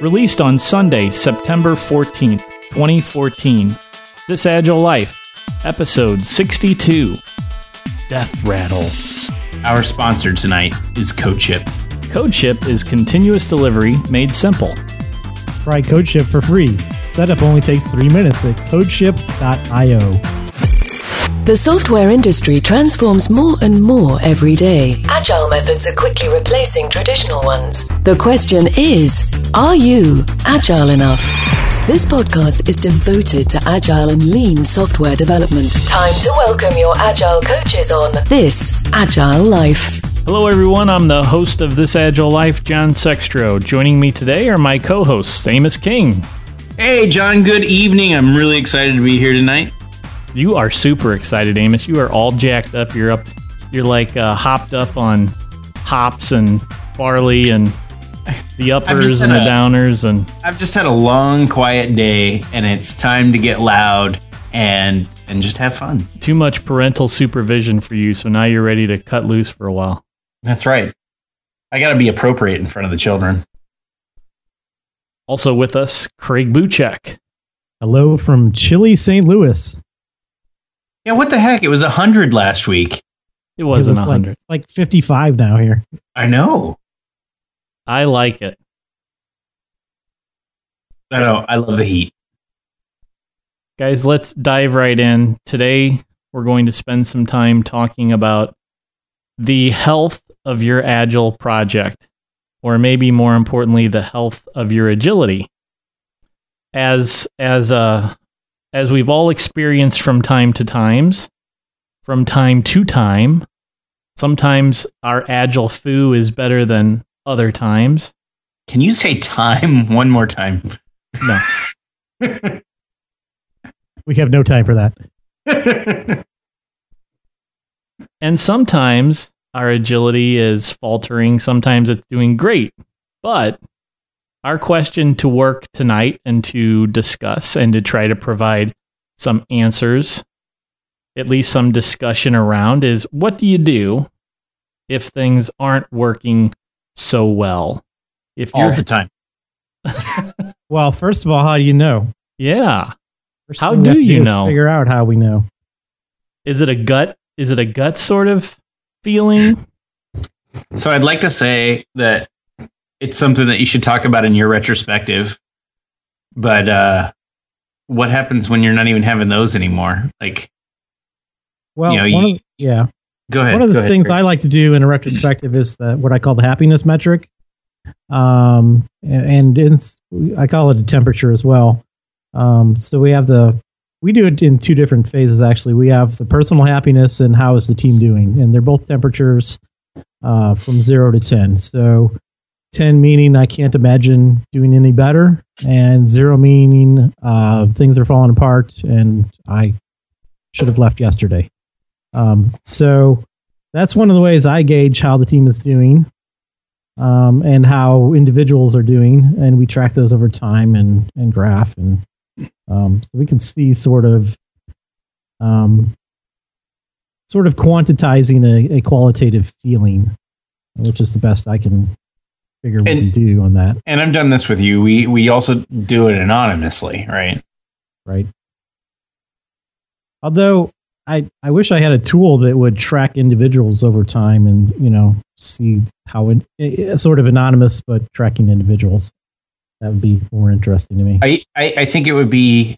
Released on Sunday, September 14th, 2014. This Agile Life, episode 62 Death Rattle. Our sponsor tonight is CodeShip. CodeShip is continuous delivery made simple. Try CodeShip for free. Setup only takes three minutes at codeship.io. The software industry transforms more and more every day. Agile methods are quickly replacing traditional ones. The question is Are you agile enough? This podcast is devoted to agile and lean software development. Time to welcome your agile coaches on this Agile Life. Hello, everyone. I'm the host of This Agile Life, John Sextro. Joining me today are my co hosts, Amos King. Hey, John, good evening. I'm really excited to be here tonight. You are super excited, Amos. You are all jacked up. You're up. You're like uh, hopped up on hops and barley and the uppers and the a, downers. And I've just had a long, quiet day, and it's time to get loud and and just have fun. Too much parental supervision for you, so now you're ready to cut loose for a while. That's right. I got to be appropriate in front of the children. Also with us, Craig Buchek. Hello from chilly St. Louis. Yeah, what the heck? It was 100 last week. It wasn't it was 100. Like, like 55 now here. I know. I like it. I know. I love the heat. Guys, let's dive right in. Today, we're going to spend some time talking about the health of your Agile project, or maybe more importantly, the health of your agility. As, as uh, as we've all experienced from time to times, from time to time. Sometimes our agile foo is better than other times. Can you say time one more time? No. we have no time for that. and sometimes our agility is faltering, sometimes it's doing great. But our question to work tonight and to discuss and to try to provide some answers, at least some discussion around, is what do you do if things aren't working so well? If all the time. well, first of all, how do you know? Yeah. First how do you know? Figure out how we know. Is it a gut? Is it a gut sort of feeling? So I'd like to say that it's something that you should talk about in your retrospective. But uh, what happens when you're not even having those anymore? Like, well, you know, you, of, yeah. Go ahead. One of the ahead, things I like to do in a retrospective is the what I call the happiness metric. Um, and in, I call it a temperature as well. Um, so we have the we do it in two different phases actually. We have the personal happiness and how is the team doing, and they're both temperatures uh, from zero to ten. So 10 meaning I can't imagine doing any better, and zero meaning uh, things are falling apart and I should have left yesterday. Um, so that's one of the ways I gauge how the team is doing um, and how individuals are doing, and we track those over time and, and graph, and um, so we can see sort of um, sort of quantitizing a, a qualitative feeling, which is the best I can figure we can do on that. And I've done this with you. We we also do it anonymously, right? Right. Although I I wish I had a tool that would track individuals over time and you know see how it, eh, eh, sort of anonymous but tracking individuals. That would be more interesting to me. I, I, I think it would be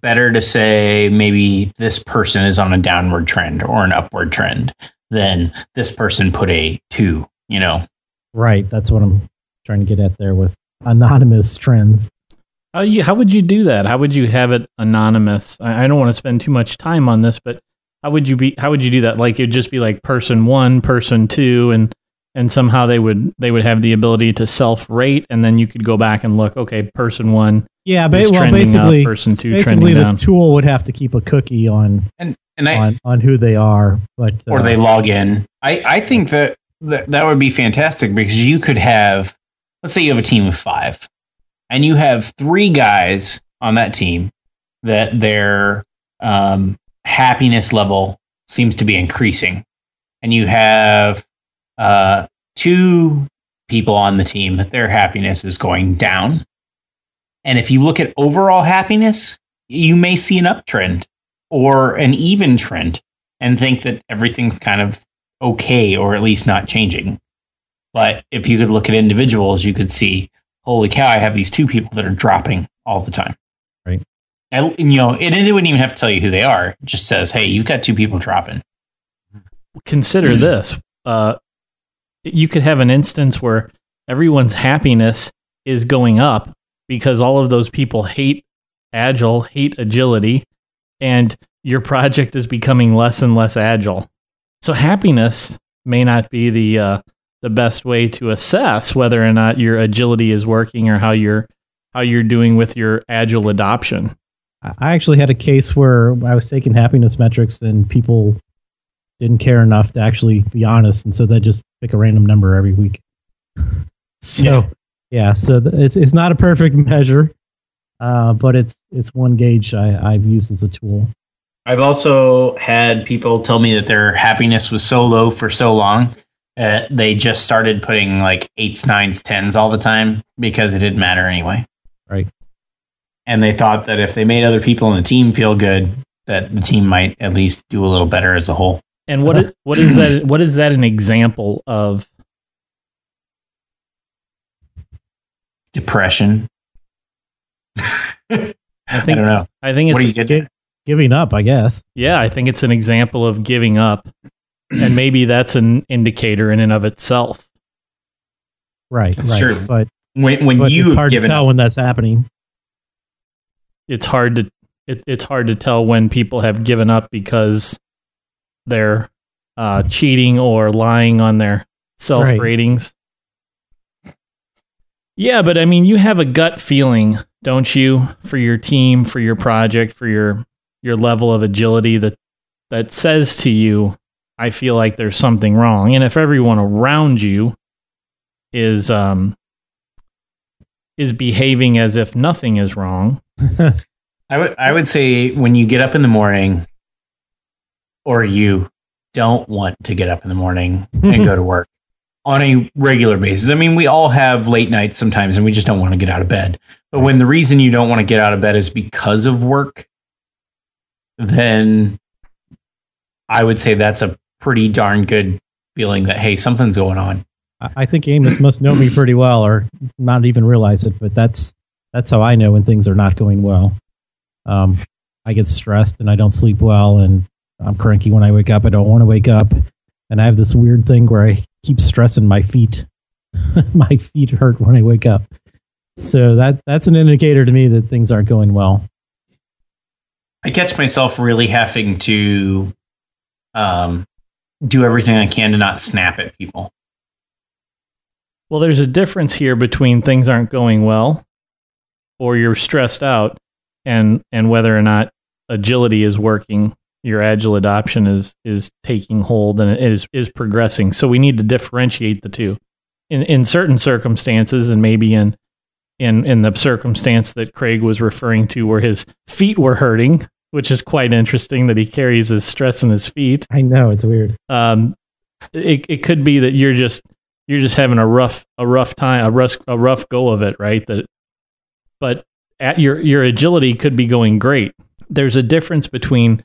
better to say maybe this person is on a downward trend or an upward trend than this person put a two, you know, Right. That's what I'm trying to get at there with anonymous trends. How you how would you do that? How would you have it anonymous? I, I don't want to spend too much time on this, but how would you be how would you do that? Like it'd just be like person one, person two, and and somehow they would they would have the ability to self rate and then you could go back and look okay person one yeah but well basically up, person two basically the down. tool would have to keep a cookie on and and I, on, on who they are but or uh, they log in i i think that that, that would be fantastic because you could have, let's say you have a team of five, and you have three guys on that team that their um, happiness level seems to be increasing, and you have uh, two people on the team that their happiness is going down. And if you look at overall happiness, you may see an uptrend or an even trend and think that everything's kind of okay or at least not changing. But if you could look at individuals, you could see, holy cow, I have these two people that are dropping all the time. Right. And, you know, it, it wouldn't even have to tell you who they are. It just says, hey, you've got two people dropping. Consider this. Uh, you could have an instance where everyone's happiness is going up because all of those people hate agile, hate agility, and your project is becoming less and less agile. So happiness may not be the uh, the best way to assess whether or not your agility is working or how you're how you're doing with your agile adoption. I actually had a case where I was taking happiness metrics and people didn't care enough to actually be honest, and so they just pick a random number every week. so yeah, yeah so th- it's it's not a perfect measure, uh, but it's it's one gauge I, I've used as a tool. I've also had people tell me that their happiness was so low for so long that they just started putting like eights, nines, tens all the time because it didn't matter anyway. Right. And they thought that if they made other people in the team feel good, that the team might at least do a little better as a whole. And what is, what is that? What is that an example of? Depression. I, think, I don't know. I think What it's do you get? Giving up, I guess. yeah. I think it's an example of giving up, and maybe that's an indicator in and of itself. Right. That's right. true. But, When when but you it's have hard to tell up, when that's happening. It's hard to it, it's hard to tell when people have given up because they're uh, cheating or lying on their self Right. ratings. Yeah, but I mean, you have a gut feeling, don't you, for your team, for your project, for your your level of agility that that says to you, I feel like there's something wrong. And if everyone around you is um is behaving as if nothing is wrong, I would I would say when you get up in the morning, or you don't want to get up in the morning and go to work on a regular basis. I mean, we all have late nights sometimes, and we just don't want to get out of bed. But when the reason you don't want to get out of bed is because of work, then I would say that's a pretty darn good feeling that hey, something's going on. I think Amos must know me pretty well, or not even realize it. But that's that's how I know when things are not going well. Um, I get stressed and I don't sleep well, and I'm cranky when I wake up. I don't want to wake up, and I have this weird thing where I keep stressing my feet. my feet hurt when I wake up, so that that's an indicator to me that things aren't going well. I catch myself really having to um, do everything I can to not snap at people. Well, there's a difference here between things aren't going well or you're stressed out and and whether or not agility is working, your agile adoption is is taking hold and it is is progressing. So we need to differentiate the two. In in certain circumstances and maybe in in in the circumstance that Craig was referring to where his feet were hurting, which is quite interesting that he carries his stress in his feet I know it's weird. um, it it could be that you're just you're just having a rough a rough time a rough a rough go of it, right? That, but at your your agility could be going great. There's a difference between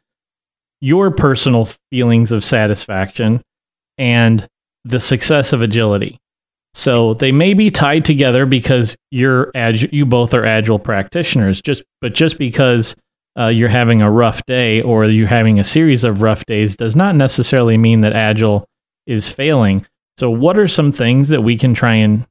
your personal feelings of satisfaction and the success of agility. So they may be tied together because you're you both are agile practitioners. Just but just because uh, you're having a rough day or you're having a series of rough days does not necessarily mean that agile is failing. So what are some things that we can try and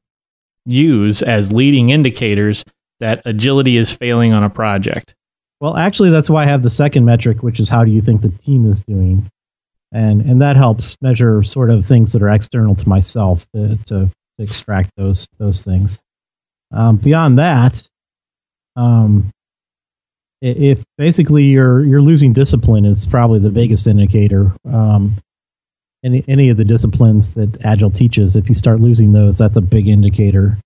use as leading indicators that agility is failing on a project? Well, actually, that's why I have the second metric, which is how do you think the team is doing, and and that helps measure sort of things that are external to myself to, to, extract those those things. Um, beyond that, um, if basically you're you're losing discipline, it's probably the biggest indicator. Um, any any of the disciplines that Agile teaches, if you start losing those, that's a big indicator.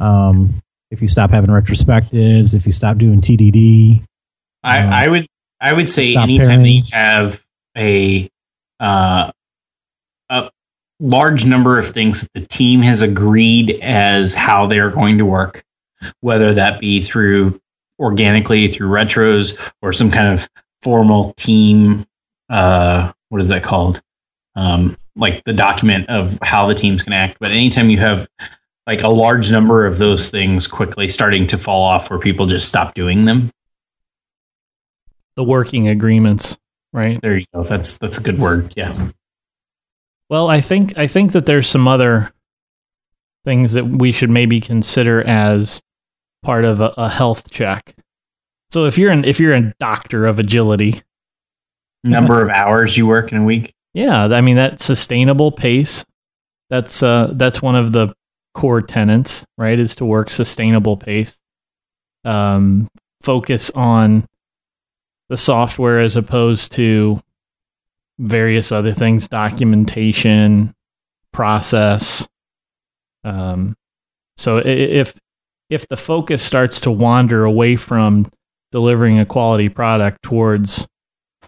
Um, if you stop having retrospectives, if you stop doing TDD, I, Um, I would I would say anytime that you have a uh, a large number of things that the team has agreed as how they're going to work, whether that be through organically through retros or some kind of formal team. Uh, what is that called? Um, like the document of how the team's going to act. But anytime you have like a large number of those things quickly starting to fall off where people just stop doing them. The working agreements, right? There you go. That's that's a good word. Yeah. Well, I think I think that there's some other things that we should maybe consider as part of a, a health check. So if you're an if you're a doctor of agility, number of hours you work in a week. Yeah, I mean that sustainable pace. That's uh that's one of the core tenets, right? Is to work sustainable pace. Um, focus on the software as opposed to various other things, documentation, process. Um, so if if the focus starts to wander away from delivering a quality product towards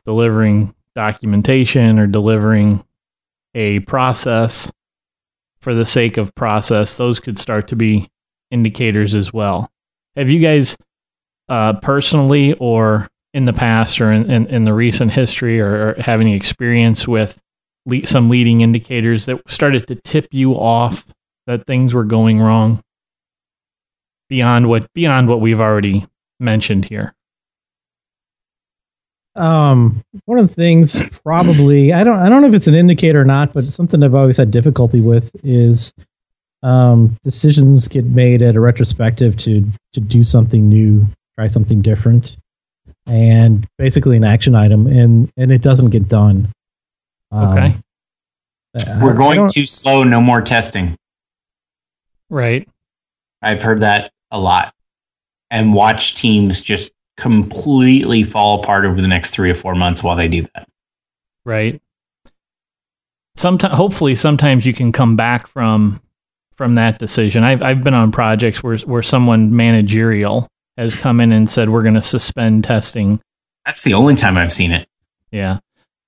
delivering documentation or delivering a process for the sake of process, those could start to be indicators as well. Have you guys uh, personally or in the past or in, in, in the recent history or, or, have any experience with le- some leading indicators that started to tip you off that things were going wrong beyond what beyond what we've already mentioned here? Um, one of the things probably I don't I don't know if it's an indicator or not, but something I've always had difficulty with is um, decisions get made at a retrospective to to do something new, try something different, and basically an action item, and and it doesn't get done. Um, okay, we're going too slow. No more testing. Right. I've heard that a lot, and watch teams just completely fall apart over the next three or four months while they do that. Right. Sometimes, hopefully, sometimes you can come back from from that decision. I've I've been on projects where where someone managerial has come in and said we're going to suspend testing. That's the only time I've seen it. Yeah.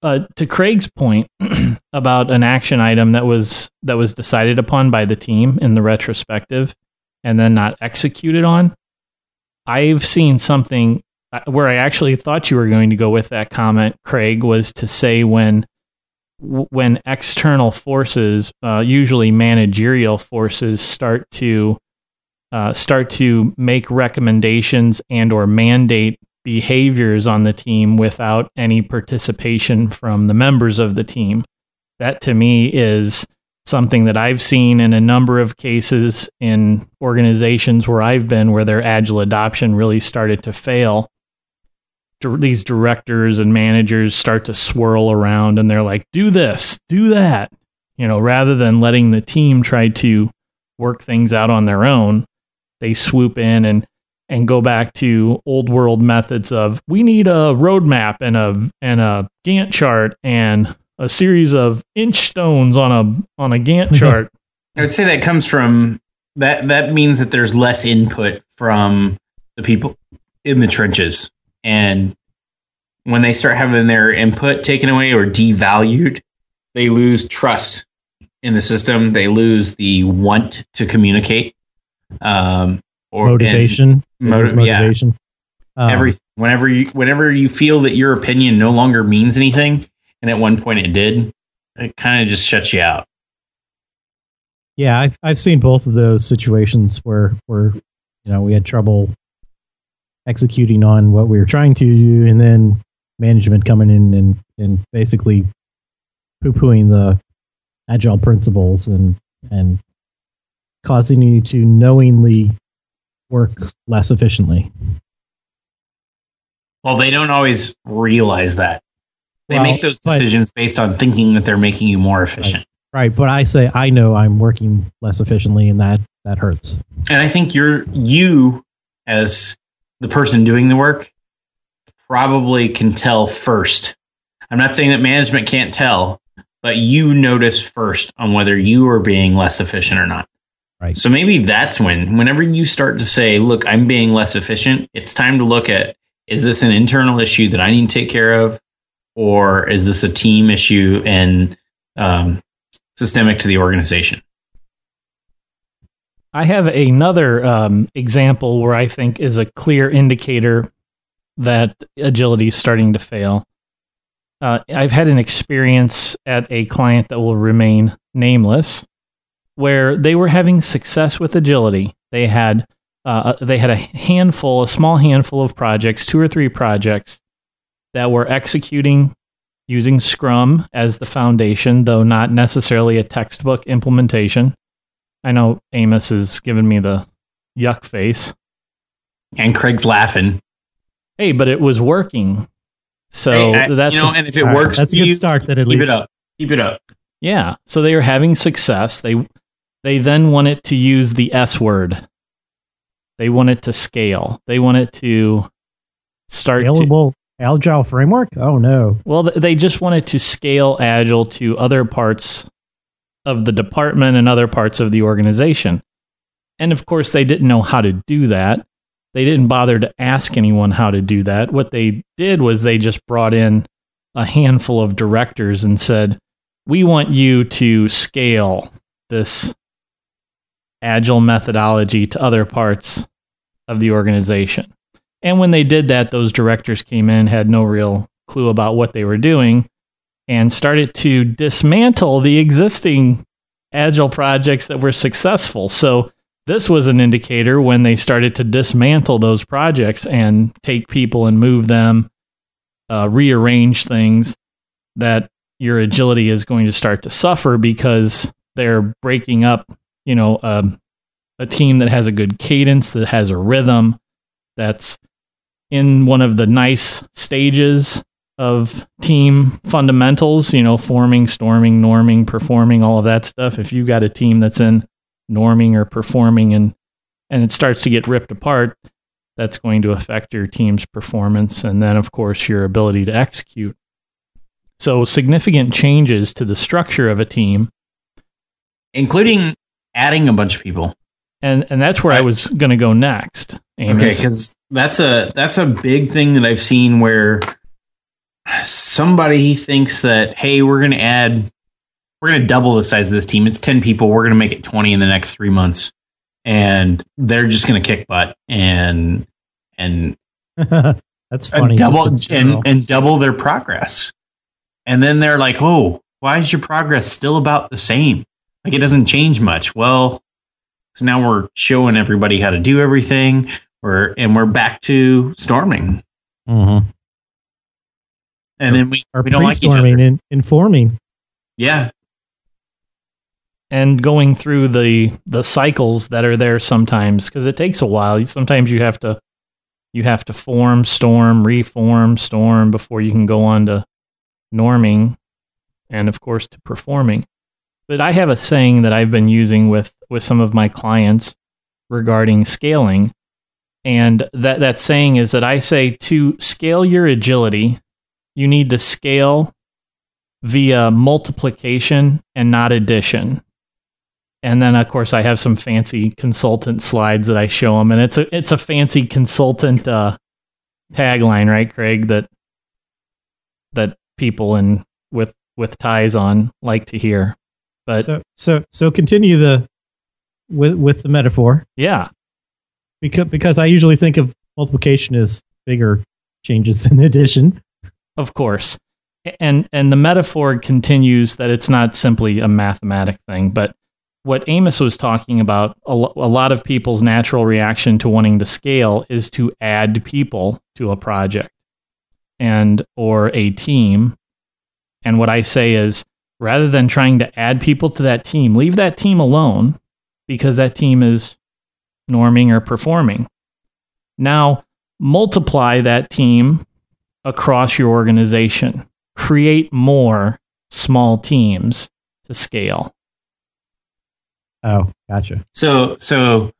Uh, to Craig's point about an action item that was that was decided upon by the team in the retrospective and then not executed on, I've seen something uh, where I actually thought you were going to go with that comment, Craig, was to say when when external forces, uh, usually managerial forces, start to uh, start to make recommendations and or mandate behaviors on the team without any participation from the members of the team. That to me is something that I've seen in a number of cases in organizations where I've been where their agile adoption really started to fail. These directors and managers start to swirl around and they're like, do this, do that, you know, rather than letting the team try to work things out on their own. They swoop in and and go back to old world methods of we need a roadmap and a and a Gantt chart and a series of inch stones on a on a Gantt chart. I would say that comes from that that means that there's less input from the people in the trenches. And when they start having their input taken away or devalued, they lose trust in the system. They lose the want to communicate. Um, or motivation. Motiv- motivation. Yeah. Um, Every whenever you whenever you feel that your opinion no longer means anything, and at one point it did, it kind of just shuts you out. Yeah, I've I've seen both of those situations where where you know we had trouble executing on what we were trying to do, and then management coming in and and basically poo pooing the agile principles and and causing you to knowingly work less efficiently. Well, they don't always realize that. They well, make those decisions but, based on thinking that they're making you more efficient. Right. right, but I say I know I'm working less efficiently and that that hurts. And I think you're you as the person doing the work probably can tell first. I'm not saying that management can't tell, but you notice first on whether you are being less efficient or not. Right. So maybe that's when, whenever you start to say, look, I'm being less efficient, it's time to look at is this an internal issue that I need to take care of? Or is this a team issue and um, systemic to the organization? I have another um, example where I think is a clear indicator that agility is starting to fail. Uh, I've had an experience at a client that will remain nameless, where they were having success with agility. They had uh, they had a handful, a small handful of projects, two or three projects that we're executing using Scrum as the foundation, though not necessarily a textbook implementation. I know Amos is giving me the yuck face. And Craig's laughing. Hey, but it was working. So Hey, I- that's you know, and if it All right, works, that's a good you, start. Then at keep least it up. Keep it up. yeah. So they are having success. They they then wanted to use the S word. They wanted to scale. They wanted to start to, scalable agile framework. Oh no, Well, they just wanted to scale Agile to other parts of the department and other parts of the organization. And of course, they didn't know how to do that. They didn't bother to ask anyone how to do that. What they did was they just brought in a handful of directors and said, We want you to scale this Agile methodology to other parts of the organization. And when they did that, those directors came in, had no real clue about what they were doing, and started to dismantle the existing agile projects that were successful. So, this was an indicator when they started to dismantle those projects and take people and move them, uh, rearrange things, that your agility is going to start to suffer because they're breaking up, you know, um, a team that has a good cadence, that has a rhythm, that's in one of the nice stages of team fundamentals, you know, forming, storming, norming, performing, all of that stuff. If you've got a team that's in norming or performing and and it starts to get ripped apart, that's going to affect your team's performance and then of course your ability to execute. So significant changes to the structure of a team Including adding a bunch of people. And and that's where I was going to go next. Amos. Okay, because that's a that's a big thing that I've seen where somebody thinks that hey, we're going to add, we're going to double the size of this team. It's ten people. We're going to make it twenty in the next three months, and they're just going to kick butt and and that's funny. double Just in general. and and double their progress. And then they're like, "Oh, why is your progress still about the same? Like it doesn't change much." Well, so now we're showing everybody how to do everything. We're and we're back to storming, Mhm. and then we, Or we don't like each pre-storming other. and informing. Yeah, and going through the the cycles that are there sometimes because it takes a while. Sometimes you have to you have to form, storm, reform, storm before you can go on to norming, and of course to performing. But I have a saying that I've been using with with some of my clients regarding scaling, and that that saying is that I say to scale your agility, you need to scale via multiplication and not addition and then of course I have some fancy consultant slides that I show them, and it's a it's a fancy consultant uh, tagline, right, Craig? That that people in with with ties on like to hear. But so so so continue the with with the metaphor yeah, because because I usually think of multiplication as bigger changes than addition. of course, and and the metaphor continues that it's not simply a mathematic thing, but what Amos was talking about, a, lo- a lot of people's natural reaction to wanting to scale is to add people to a project and or a team. And what I say is rather than trying to add people to that team, leave that team alone because that team is norming or performing. Now, multiply that team across your organization. Create more small teams to scale. Oh, gotcha. so so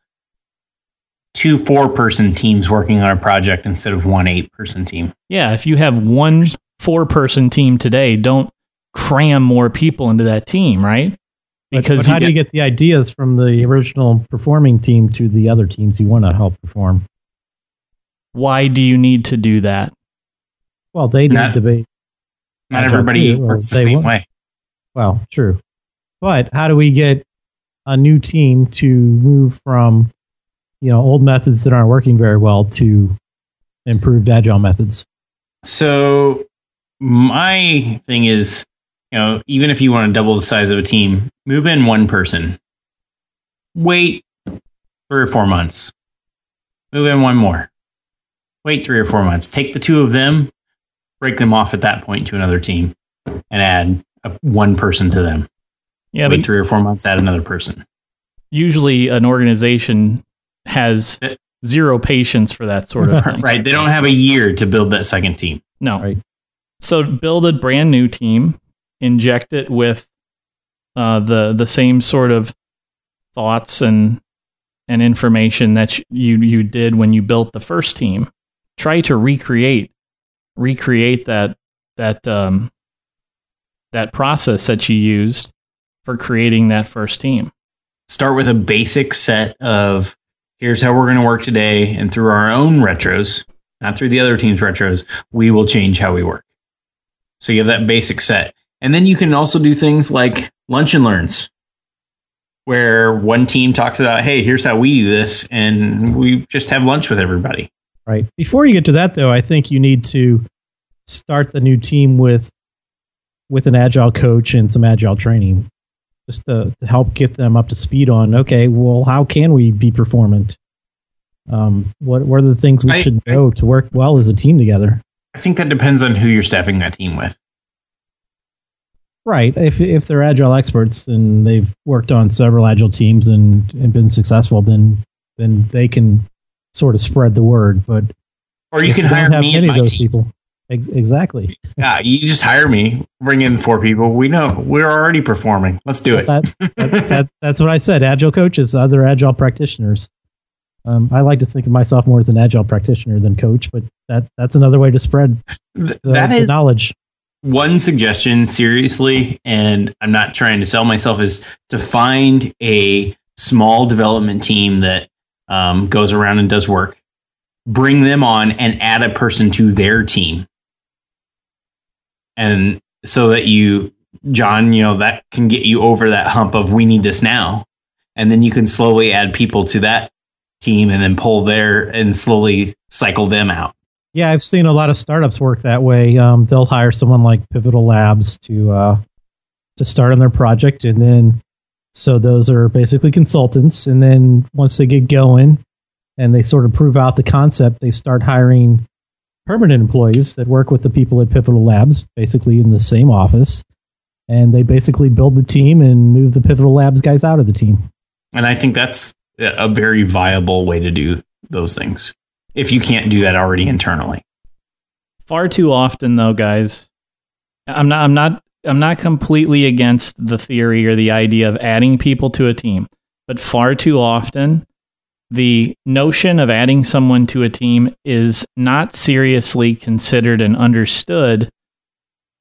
two four person teams working on a project instead of one eight person team. Yeah, if you have one four person team today, don't cram more people into that team, right? Because but how you do you get the ideas from the original performing team to the other teams you want to help perform? why do you need to do that? Well, they need Not- to be Not everybody too, or works the they same want- way. well, true. But how do we get a new team to move from you know old methods that aren't working very well to improved agile methods? So my thing is, you know, even if you want to double the size of a team, move in one person. Wait three or four months. Move in one more. Wait three or four months. Take the two of them, break them off at that point to another team, and add a, one person to them. Yeah, Wait but three or four months, add another person. usually an organization has zero patience for that sort of thing. Right. They don't have a year to build that second team. No. Right. So build a brand new team, inject it with uh, the the same sort of thoughts and and information that you you did when you built the first team. Try to recreate recreate that that um, that process that you used for creating that first team. start with a basic set of here's how we're going to work today and through our own retros not through the other team's retros we will change how we work so you have that basic set and then you can also do things like lunch and learns where one team talks about hey here's how we do this and we just have lunch with everybody Right. Before you get to that, though, I think you need to start the new team with with an agile coach and some agile training, just to, to help get them up to speed on. Okay, well, how can we be performant? Um, what what are the things we I- should know to work well as a team together? i think that depends on who you're staffing that team with Right. If if they're agile experts and they've worked on several agile teams and, and been successful, then then they can sort of spread the word. But or you can hire have me many and of those team people. Ex- exactly. yeah you just hire me bring in four people we know we're already performing let's do it That's that, that, that's what I said. Agile coaches, other agile practitioners. Um, I like to think of myself more as an agile practitioner than coach, but that that's another way to spread the, that the knowledge. One suggestion seriously and i'm not trying to sell myself is to find a small development team that um, goes around and does work. Bring them on and add a person to their team. And so that you john you know that can get you over that hump of we need this now. And then you can slowly add people to that team and then pull there and slowly cycle them out Yeah, I've seen a lot of startups work that way. Um, they'll hire someone like Pivotal Labs to uh, to start on their project, and then so those are basically consultants. And then once they get going and they sort of prove out the concept, they start hiring permanent employees that work with the people at Pivotal Labs, basically in the same office. And they basically build the team and move the Pivotal Labs guys out of the team. And I think that's a a very viable way to do those things if you can't do that already internally. Far too often though, guys. I'm not I'm not I'm not completely against the theory or the idea of adding people to a team, but far too often the notion of adding someone to a team is not seriously considered and understood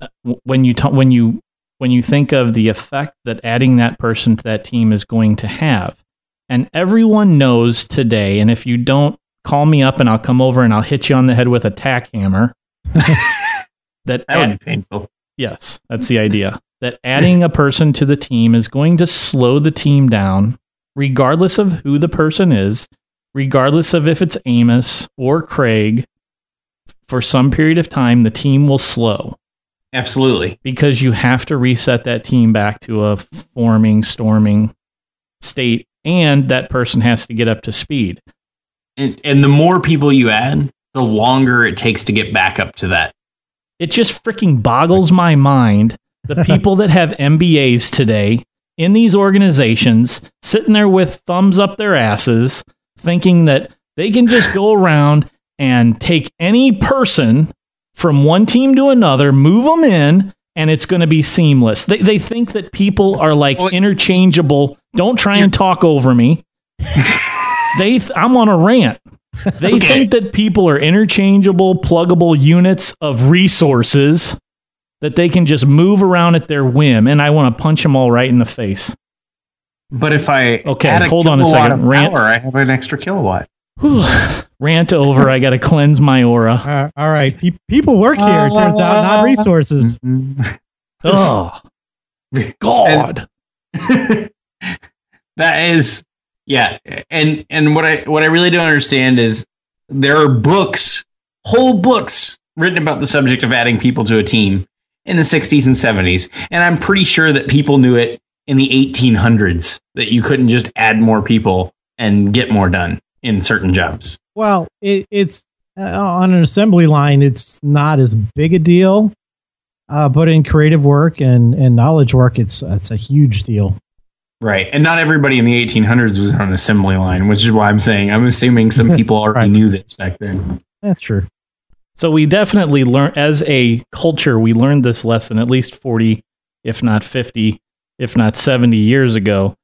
uh, when you ta- when you when you think of the effect that adding that person to that team is going to have. And everyone knows today, and if you don't, call me up and I'll come over and I'll hit you on the head with a tack hammer. that That add- would be painful. Yes, that's the idea. That adding a person to the team is going to slow the team down, regardless of who the person is, regardless of if it's Amos or Craig. For some period of time, the team will slow Absolutely. because you have to reset that team back to a forming, storming state, and that person has to get up to speed. And, and the more people you add, the longer it takes to get back up to that. it just freaking boggles my mind the people that have MBAs today in these organizations sitting there with thumbs up their asses thinking that they can just go around and take any person from one team to another, move them in, and it's going to be seamless. They, they think that people are like Well- interchangeable. Don't try and talk over me. they, th- I'm on a rant. They Okay. think that people are interchangeable, pluggable units of resources that they can just move around at their whim, and I want to punch them all right in the face. But if I Okay, add a hold on a kilowatt second. of Rant- power, I have an extra kilowatt. Whew. Rant over. I got to cleanse my aura. Uh, all right, Pe- people work here. It turns out, not resources. Oh, God. That is, yeah. And and what I what I really don't understand is there are books, whole books written about the subject of adding people to a team in the 60s and 70s, and I'm pretty sure that people knew it in the 1800s that you couldn't just add more people and get more done in certain jobs. Well, it, it's uh, on an assembly line. It's not as big a deal, uh, but in creative work and, and knowledge work, it's it's a huge deal. Right. And not everybody in the 1800s was on an assembly line, which is why I'm saying I'm assuming some people already Right. knew this back then. That's true. So we definitely learn as a culture, we learned this lesson at least 40, if not 50, if not 70 years ago,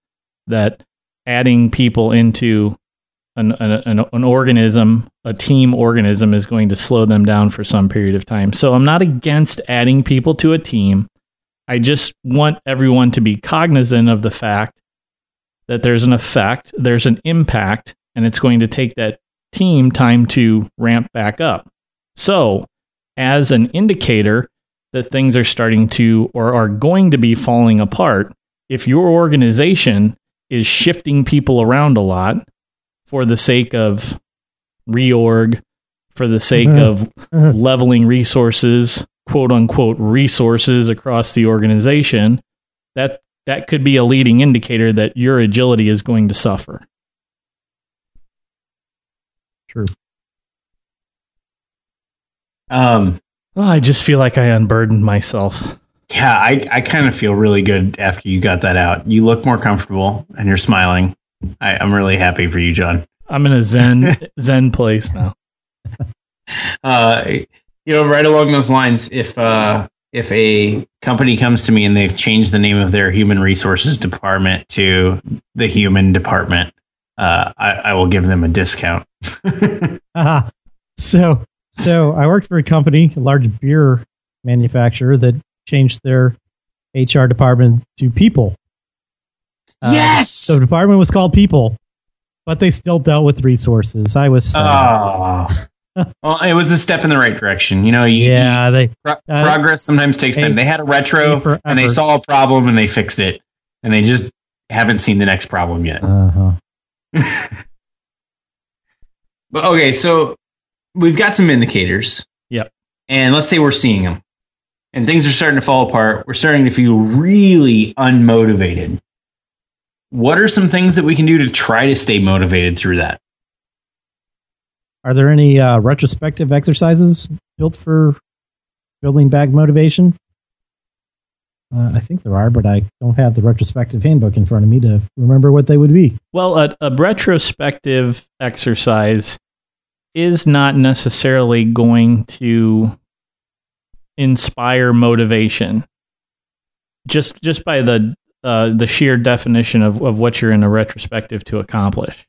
that adding people into an, an, an, an organism, a team organism, is going to slow them down for some period of time. So I'm not against adding people to a team. I just want everyone to be cognizant of the fact that there's an effect, there's an impact, and it's going to take that team time to ramp back up. So, as an indicator that things are starting to or are going to be falling apart, if your organization is shifting people around a lot for the sake of reorg, for the sake mm-hmm. of leveling resources, quote unquote resources across the organization, that that could be a leading indicator that your agility is going to suffer. True. Um, Oh, I just feel like I unburdened myself. yeah, I, I kind of feel really good after you got that out. You look more comfortable and you're smiling. I, I'm really happy for you, John. I'm in a zen zen place now. uh, you know, right along those lines, if uh, if a company comes to me and they've changed the name of their human resources department to the human department, uh, I, I will give them a discount. Ah, so so I worked for a company, a large beer manufacturer that changed their HR department to people. Uh, yes. So the department was called people, but they still dealt with resources. I was sad. Oh. Well, it was a step in the right direction. You know, you, yeah, they Pro- Uh, progress sometimes takes time. They had a retro and they saw a problem and they fixed it, and they just haven't seen the next problem yet. uh-huh. But okay, so we've got some indicators. Yep. And let's say we're seeing them, and things are starting to fall apart. We're starting to feel really unmotivated. What are some things that we can do to try to stay motivated through that? Are there any uh, retrospective exercises built for building back motivation? Uh, I think there are, but I don't have the retrospective handbook in front of me to remember what they would be. Well, a, a retrospective exercise is not necessarily going to inspire motivation. Just just by the uh, the sheer definition of, of what you're in a retrospective to accomplish.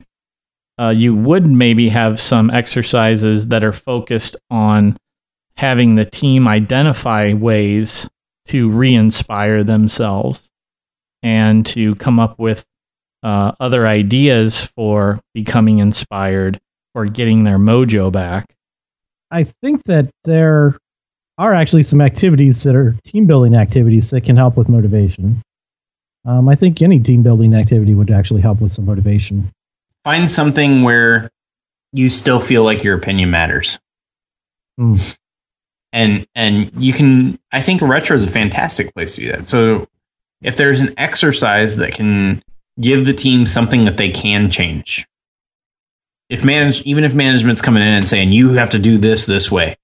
Uh, you would maybe have some exercises that are focused on having the team identify ways to re-inspire themselves and to come up with uh, other ideas for becoming inspired or getting their mojo back. I think that there are actually some activities that are team building activities that can help with motivation. Um, I think any team building activity would actually help with some motivation. Find something where you still feel like your opinion matters. Hmm. And and you can I think retro is a fantastic place to do that. So if there's an exercise that can give the team something that they can change. If manage even if management's coming in and saying you have to do this this way.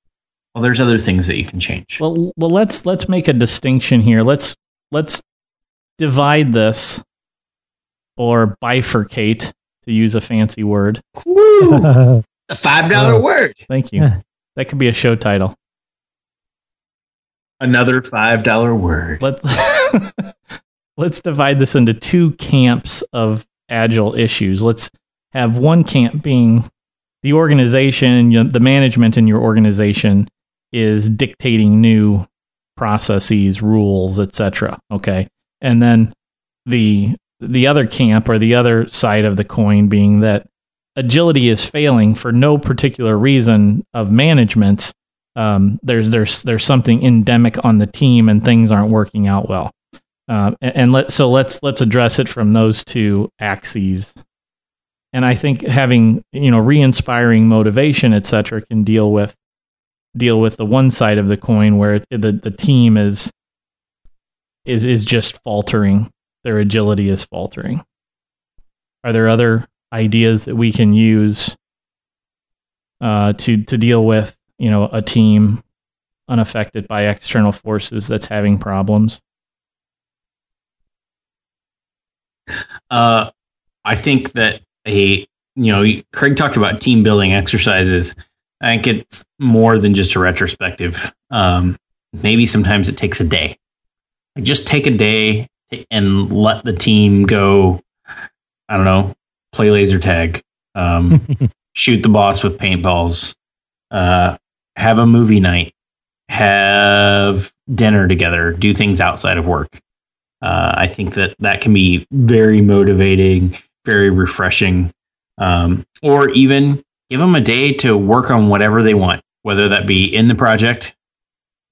Well, there's other things that you can change. Well, well, let's let's make a distinction here. Let's let's divide this or bifurcate, to use a fancy word. Woo! A five dollar Uh, word. Thank you. Yeah. That could be a show title. Another five dollar word. Let's let's divide this into two camps of agile issues. Let's have one camp being the organization, the management in your organization is dictating new processes, rules, etc. Okay, and then the the other camp or the other side of the coin being that agility is failing for no particular reason of management's um, there's there's there's something endemic on the team and things aren't working out well. Uh, and, and let so let's let's address it from those two axes. And I think having you know re-inspiring motivation, etc., can deal with deal with the one side of the coin where the the team is is is just faltering. Their agility is faltering. Are there other ideas that we can use uh, to to deal with you know a team unaffected by external forces that's having problems? Uh, I think that a you know Craig talked about team building exercises. I think it's more than just a retrospective. Um, maybe sometimes it takes a day. Just take a day and let the team go. I don't know, play laser tag, um, shoot the boss with paintballs, uh, have a movie night, have dinner together, do things outside of work. Uh, I think that that can be very motivating, very refreshing, um, or even give them a day to work on whatever they want, whether that be in the project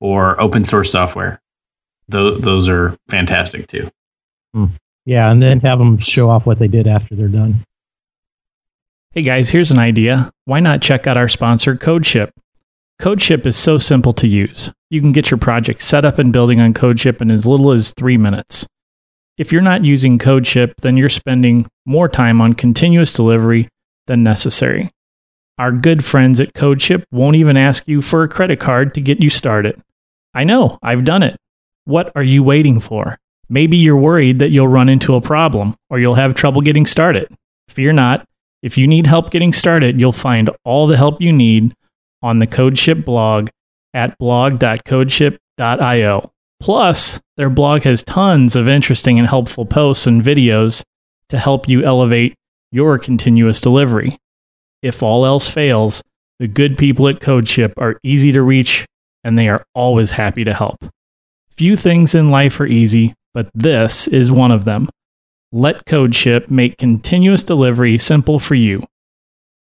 or open source software. Those, those are fantastic too. Hmm. Yeah, and then have them show off what they did after they're done. Hey guys, here's an idea. Why not check out our sponsor, CodeShip? CodeShip is so simple to use. You can get your project set up and building on CodeShip in as little as three minutes. If you're not using CodeShip, then you're spending more time on continuous delivery than necessary. Our good friends at CodeShip won't even ask you for a credit card to get you started. I know, I've done it. What are you waiting for? Maybe you're worried that you'll run into a problem or you'll have trouble getting started. Fear not. If you need help getting started, you'll find all the help you need on the CodeShip blog at blog.codeship.io. Plus, their blog has tons of interesting and helpful posts and videos to help you elevate your continuous delivery. If all else fails, the good people at CodeShip are easy to reach and they are always happy to help. Few things in life are easy, but this is one of them. Let CodeShip make continuous delivery simple for you.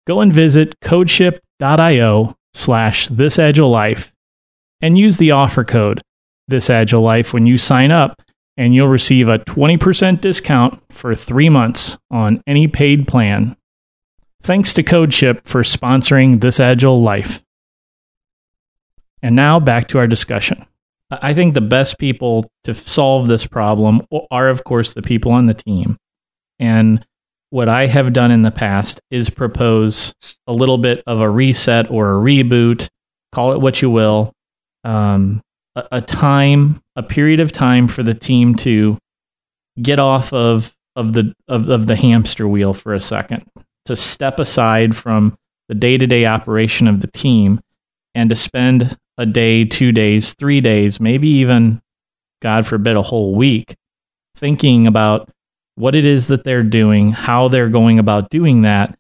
Go and visit codeship.io slash thisagilelife and use the offer code thisagilelife when you sign up and you'll receive a 20% discount for three months on any paid plan. Thanks to CodeShip for sponsoring This Agile Life. And now back to our discussion. I think the best people to solve this problem are, of course, the people on the team. And what I have done in the past is propose a little bit of a reset or a reboot, call it what you will, um, a, a time, a period of time for the team to get off of of the of, of the hamster wheel for a second, to step aside from the day to day operation of the team, and to spend a day, two days, three days, maybe even, God forbid, a whole week, thinking about what it is that they're doing, how they're going about doing that,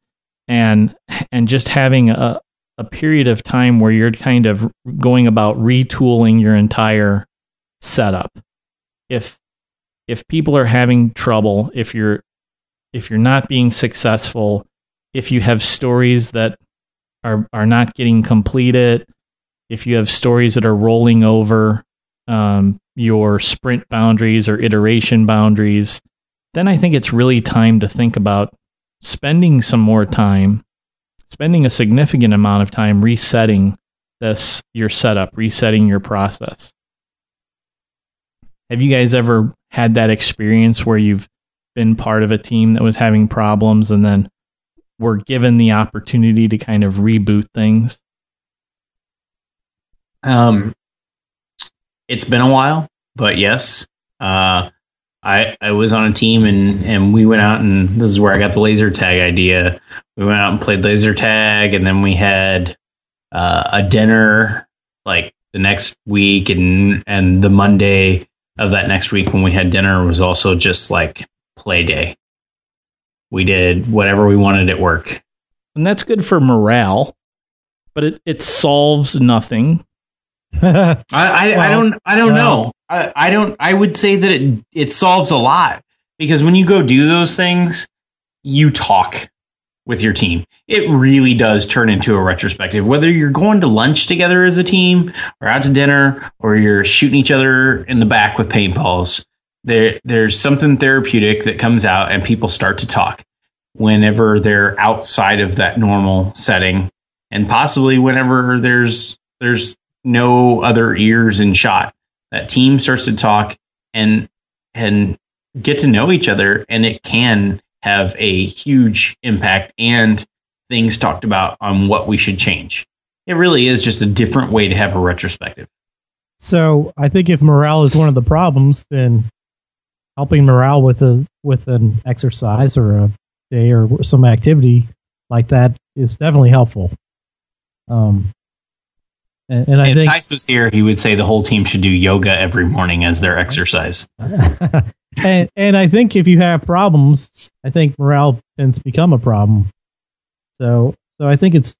and and just having a, a period of time where you're kind of going about retooling your entire setup. If if people are having trouble, if you're if you're not being successful, if you have stories that are are not getting completed, if you have stories that are rolling over um, your sprint boundaries or iteration boundaries, then I think it's really time to think about spending some more time, spending a significant amount of time resetting this your setup, resetting your process. Have you guys ever had that experience where you've been part of a team that was having problems and then were given the opportunity to kind of reboot things? Um, it's been a while, but yes, uh, I I was on a team and and we went out and this is where I got the laser tag idea. We went out and played laser tag, and then we had uh, a dinner like the next week, and and the Monday of that next week when we had dinner was also just like play day. We did whatever we wanted at work, and that's good for morale, but it it solves nothing I, I, I, don't I don't well, know. I, I don't I would say that it it solves a lot because when you go do those things, you talk with your team. It really does turn into a retrospective. Whether you're going to lunch together as a team or out to dinner or you're shooting each other in the back with paintballs, there there's something therapeutic that comes out and people start to talk whenever they're outside of that normal setting and possibly whenever there's there's no other ears in shot. That team starts to talk and and get to know each other and it can have a huge impact and things talked about on what we should change. It really is just a different way to have a retrospective. So I think if morale is one of the problems, then helping morale with a with an exercise or a day or some activity like that is definitely helpful. Um, and, and I if think Tice was here he would say the whole team should do yoga every morning as their exercise and and I think if you have problems, I think morale tends to become a problem. So so I think it's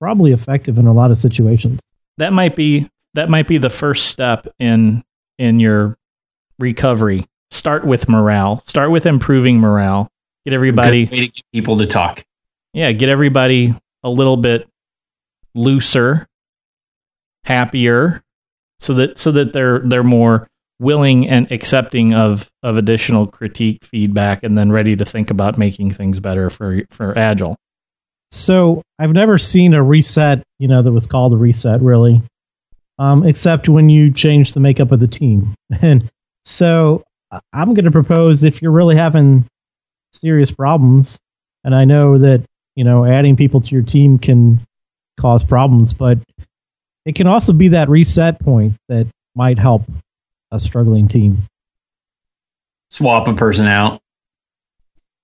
probably effective in a lot of situations. That might be that might be the first step in in your recovery. Start with morale. Start with improving morale. Get everybody Good way to get people to talk yeah, get everybody a little bit looser, happier, so that so that they're they're more willing and accepting of of additional critique, feedback, and then ready to think about making things better for for agile. So I've never seen a reset, you know, that was called a reset really, um, except when you change the makeup of the team. And so I'm going to propose if you're really having serious problems, and I know that you know adding people to your team can cause problems, but it can also be that reset point that might help a struggling team swap a person out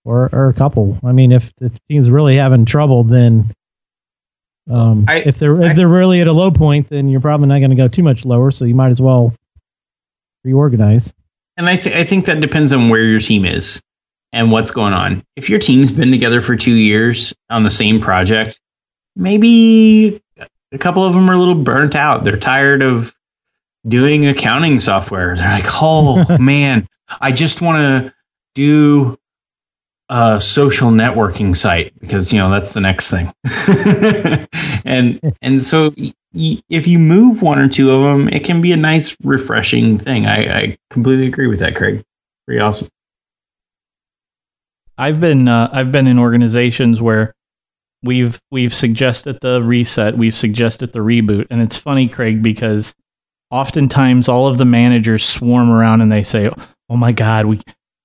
or or a couple. I mean, if if the team's really having trouble, then um, I- if they're if I- they're really at a low point, then you're probably not going to go too much lower. So you might as well reorganize. And I, th- I think that depends on where your team is and what's going on. If your team's been together for two years on the same project, maybe a couple of them are a little burnt out. They're tired of doing accounting software. They're like, oh man, I just want to do a social networking site because you know that's the next thing. and and so y- if you move one or two of them, it can be a nice, refreshing thing. I, I completely agree with that, Craig. Pretty awesome. I've been uh, I've been in organizations where we've we've suggested the reset, we've suggested the reboot, and it's funny, Craig, because oftentimes all of the managers swarm around and they say, "Oh my God, we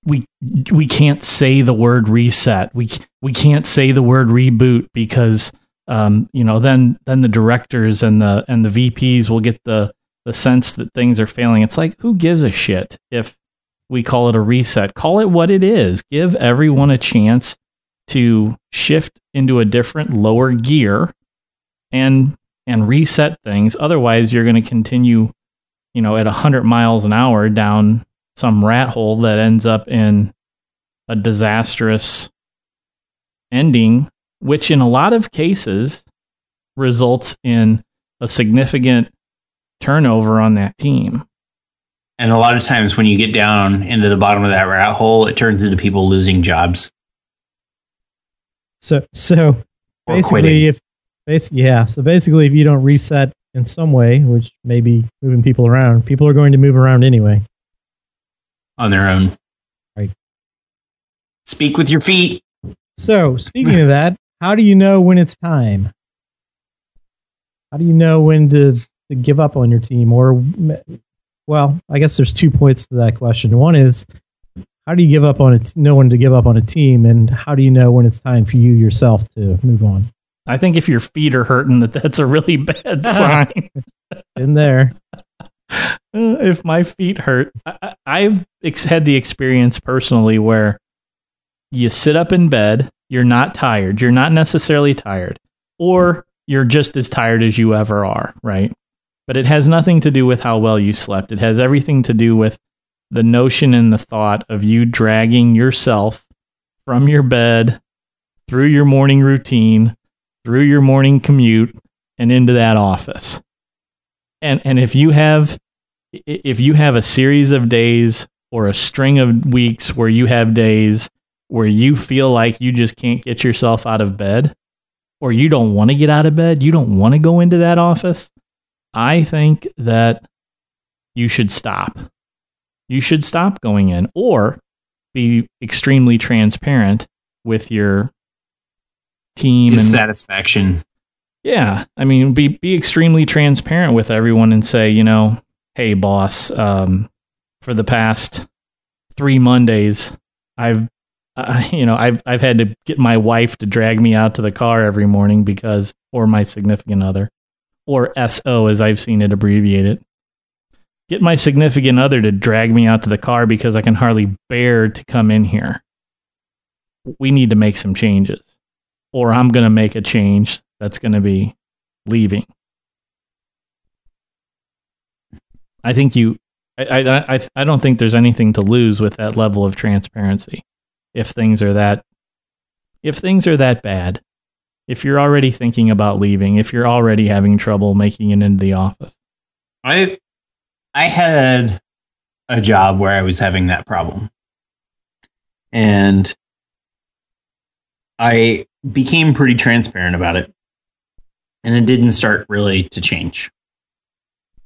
we we can't say the word reset. We we can't say the word reboot because um, you know then then the directors and the and the VPs will get the the sense that things are failing. It's like who gives a shit if we call it a reset. Call it what it is. Give everyone a chance to shift into a different lower gear and and reset things. Otherwise, you're going to continue, you know, at 100 miles an hour down some rat hole that ends up in a disastrous ending, which in a lot of cases results in a significant turnover on that team. And a lot of times when you get down into the bottom of that rat hole, it turns into people losing jobs So so or basically, quitting. if basically yeah, so basically, if you don't reset in some way, which may be moving people around, people are going to move around anyway. on their own. Right. Speak with your feet. So, speaking of that, how do you know when it's time? How do you know when to, to give up on your team? Or, well, I guess there's two points to that question. One is, how do you give up on it? Know when to give up on a team, and how do you know when it's time for you yourself to move on? I think if your feet are hurting, that that's a really bad sign. In there, if my feet hurt, I, I- I've ex- had the experience personally where you sit up in bed, you're not tired, you're not necessarily tired, or you're just as tired as you ever are, right? But it has nothing to do with how well you slept. It has everything to do with the notion and the thought of you dragging yourself from your bed through your morning routine, through your morning commute, and into that office. And and if you have if you have a series of days or a string of weeks where you have days where you feel like you just can't get yourself out of bed or you don't want to get out of bed you don't want to go into that office i think that you should stop you should stop going in or be extremely transparent with your team and Dissatisfaction. yeah, I mean, be be extremely transparent with everyone and say, you know, hey, boss, um, for the past three Mondays, I've, uh, you know, I've I've had to get my wife to drag me out to the car every morning because, or my significant other, or SO as I've seen it abbreviated. Get my significant other to drag me out to the car because I can hardly bear to come in here. We need to make some changes or I'm going to make a change that's going to be leaving. I think you, I, I, I, I don't think there's anything to lose with that level of transparency. If things are that, if things are that bad, if you're already thinking about leaving, if you're already having trouble making it into the office, I I had a job where I was having that problem. And I became pretty transparent about it. And it didn't start really to change.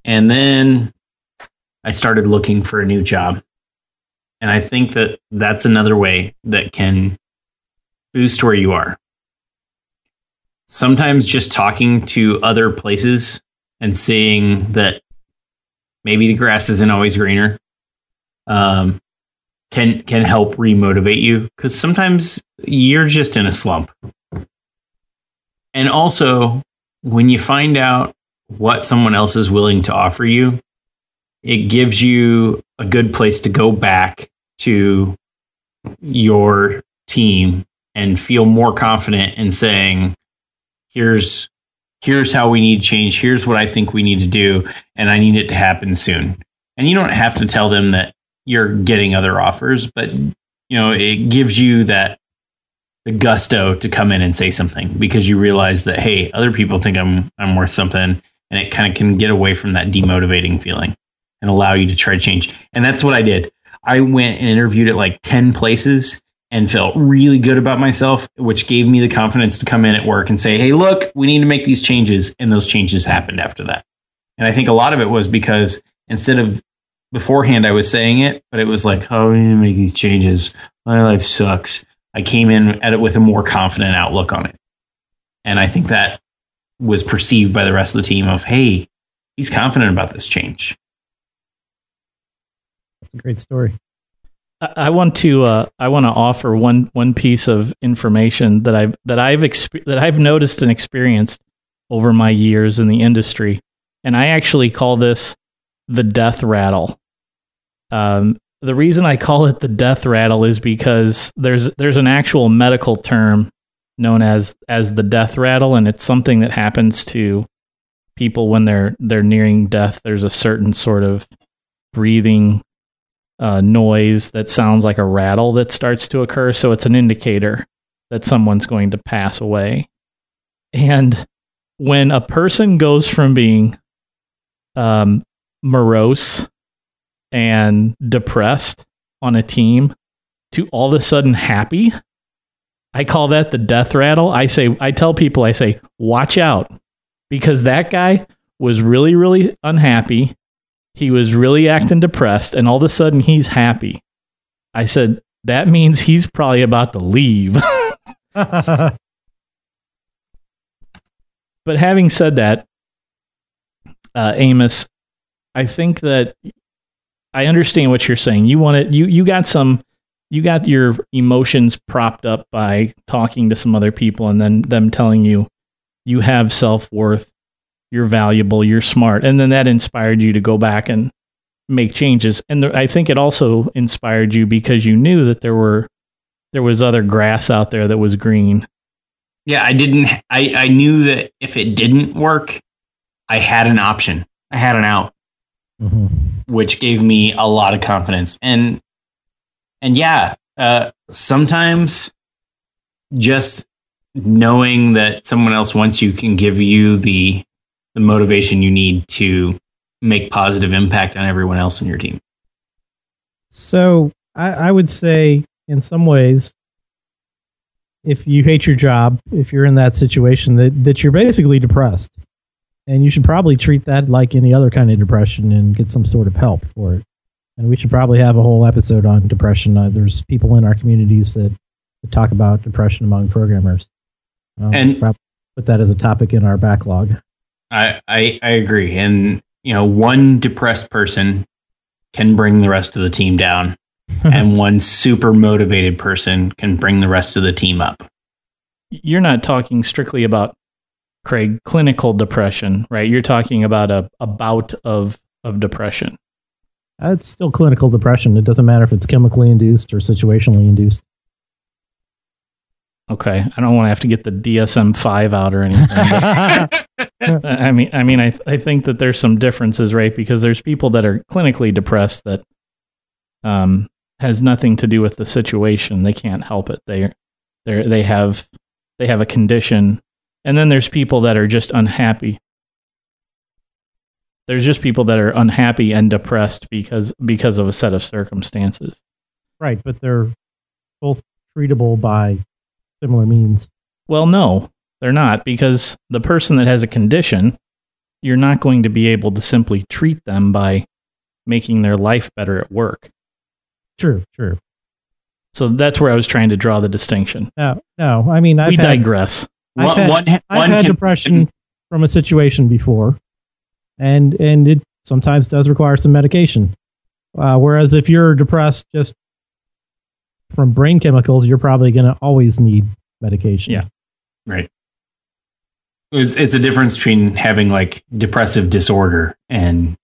And then I started looking for a new job. And I think that that's another way that can boost where you are. Sometimes just talking to other places and seeing that maybe the grass isn't always greener um, can can help remotivate you because sometimes you're just in a slump. And also when you find out what someone else is willing to offer you it gives you a good place to go back to your team and feel more confident in saying here's here's how we need change here's what i think we need to do and i need it to happen soon. And you don't have to tell them that you're getting other offers but you know it gives you that the gusto to come in and say something because you realize that hey other people think i'm i'm worth something and it kind of can get away from that demotivating feeling and allow you to try to change. And that's what i did. I went and interviewed at like 10 places and felt really good about myself, which gave me the confidence to come in at work and say, Hey, look, we need to make these changes. And those changes happened after that. And I think a lot of it was because instead of beforehand, I was saying it, but it was like, Oh, we need to make these changes. My life sucks. I came in at it with a more confident outlook on it. And I think that was perceived by the rest of the team of, Hey, he's confident about this change. That's a great story. I want to uh, I want to offer one one piece of information that I've that I've exp- that I've noticed and experienced over my years in the industry, and I actually call this the death rattle. Um, the reason I call it the death rattle is because there's there's an actual medical term known as as the death rattle, and it's something that happens to people when they're they're nearing death. There's a certain sort of breathing uh, noise that sounds like a rattle that starts to occur. So it's an indicator that someone's going to pass away. And when a person goes from being um, morose and depressed on a team to all of a sudden happy, I call that the death rattle. I say, I tell people, I say, watch out because that guy was really, really unhappy he was really acting depressed and all of a sudden he's happy. I said, that means he's probably about to leave. but having said that, uh, Amos, I think that I understand what you're saying. You want it, you, you got some, you got your emotions propped up by talking to some other people and then them telling you you have self worth you're valuable, you're smart. And then that inspired you to go back and make changes. And I think it also inspired you because you knew that there were there was other grass out there that was green. Yeah, I didn't I, I knew that if it didn't work, I had an option. I had an out. Mm-hmm. Which gave me a lot of confidence. And and yeah, uh, sometimes just knowing that someone else wants you can give you the the motivation you need to make positive impact on everyone else in your team. So I, I would say, in some ways, if you hate your job, if you're in that situation, that, that you're basically depressed. And you should probably treat that like any other kind of depression and get some sort of help for it. and we should probably have a whole episode on depression. Uh, there's people in our communities that, that talk about depression among programmers. Um, And- put that as a topic in our backlog. I, I I agree. And you know, one depressed person can bring the rest of the team down, and one super motivated person can bring the rest of the team up. You're not talking strictly about Craig clinical depression, right? You're talking about a, a bout of of depression. Uh, it's still clinical depression. It doesn't matter if it's chemically induced or situationally induced. Okay, I don't want to have to get the DSM five out or anything. I mean, I mean, I I think that there's some differences, right? Because there's people that are clinically depressed that um has nothing to do with the situation. They can't help it. They they they have they have a condition, and then there's people that are just unhappy. There's just people that are unhappy and depressed because because of a set of circumstances. right, but they're both treatable by similar means. Well, no, they're not because the person that has a condition, you're not going to be able to simply treat them by making their life better at work. True, true. So that's where I was trying to draw the distinction. No, no. I mean, I've we had, digress. I've One, had- one, I've one had can- depression from a situation before, and and it sometimes does require some medication. Uh, whereas if you're depressed just from brain chemicals, you're probably going to always need medication. Yeah. Right. It's it's a difference between having like depressive disorder and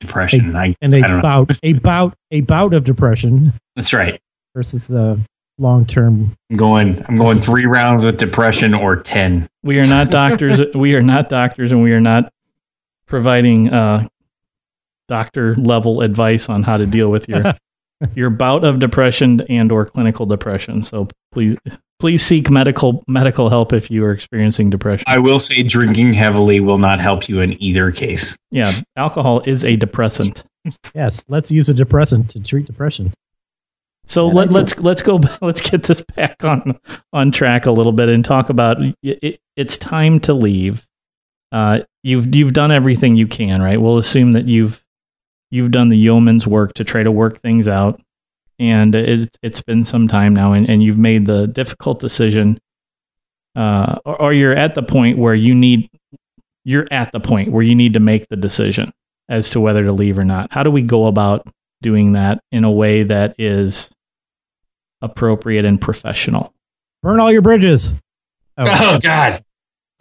depression. I, and I a don't know. bout, a bout, a bout of depression That's right. versus the long term. I'm going I'm going three rounds with depression or ten. We are not doctors. we are not doctors, and we are not providing uh, doctor level advice on how to deal with your your bout of depression and or clinical depression. So please please seek medical medical help if you are experiencing depression. I will say drinking heavily will not help you in either case. Yeah, alcohol is a depressant. Yes, let's use a depressant to treat depression. So Yeah, let, let's let's go let's get this back on on track a little bit and talk about it, it's time to leave. Uh, you've you've done everything you can, right? We'll assume that you've you've done the yeoman's work to try to work things out, and it, it's been some time now, and, and you've made the difficult decision, uh, or, or you're at the point where you need you're at the point where you need to make the decision as to whether to leave or not. How do we go about doing that in a way that is appropriate and professional. Burn all your bridges. Oh, Oh God.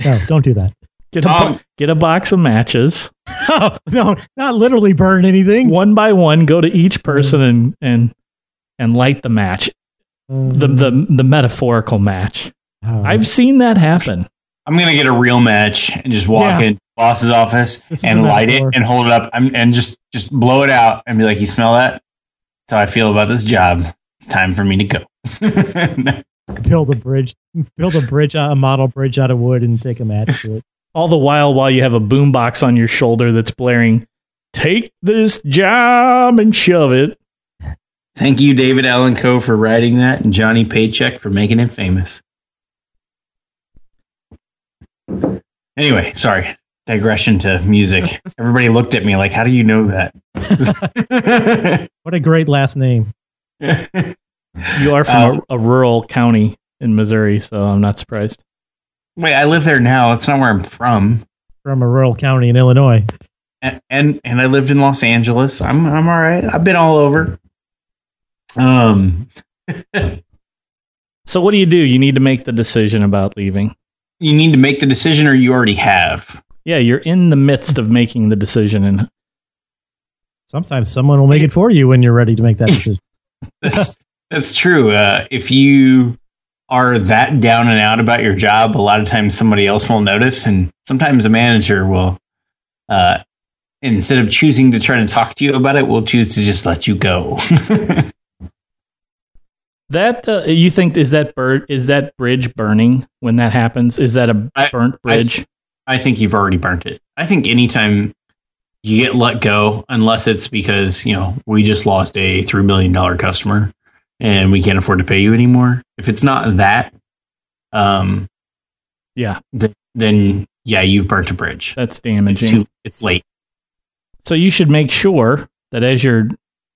no, don't do that. Get a bo- Um, get a box of matches, Oh, no, not literally burn anything. one by one. Go to each person and and and light the match. The the mm. the metaphorical match. Oh, I've seen that happen. I'm gonna get a real match and just walk Yeah. in boss's office This and light it and hold it up I'm, and just just blow it out and be like, "You smell that? That's how I feel about this job. It's time for me to go." build a bridge, build a bridge, a model bridge out of wood, and take a match to it. All the while, while you have a boombox on your shoulder that's blaring, "Take this job and shove it." Thank you, David Allan Coe, for writing that, and Johnny Paycheck for making it famous. Anyway, sorry. Digression to music. Everybody looked at me like, "How do you know that?" What a great last name. You are from Um, a, a rural county in Missouri, so I'm not surprised. Wait, I live there now. That's not where I'm from. From a rural county in Illinois. and and, and I lived in Los Angeles. I'm I'm all right. I've been all over. Um, So what do you do? You need to make the decision about leaving. you need to make the decision, or you already have. Yeah, you're in the midst of making the decision, and Sometimes someone will make it for you when you're ready to make that decision. That's that's true. Uh, if you are that down and out about your job, a lot of times somebody else will notice, and sometimes a manager will. Uh, Instead of choosing to try to talk to you about it, will choose to just let you go. That uh, you think is that bird is that bridge burning when that happens? Is that a I- burnt bridge? I think you've already burnt it. I think anytime you get let go, unless it's because, you know, we just lost a $3 million customer and we can't afford to pay you anymore. If it's not that, um, yeah, th- then yeah, you've burnt a bridge. that's It's damaging. too, it's late. So you should make sure that as you're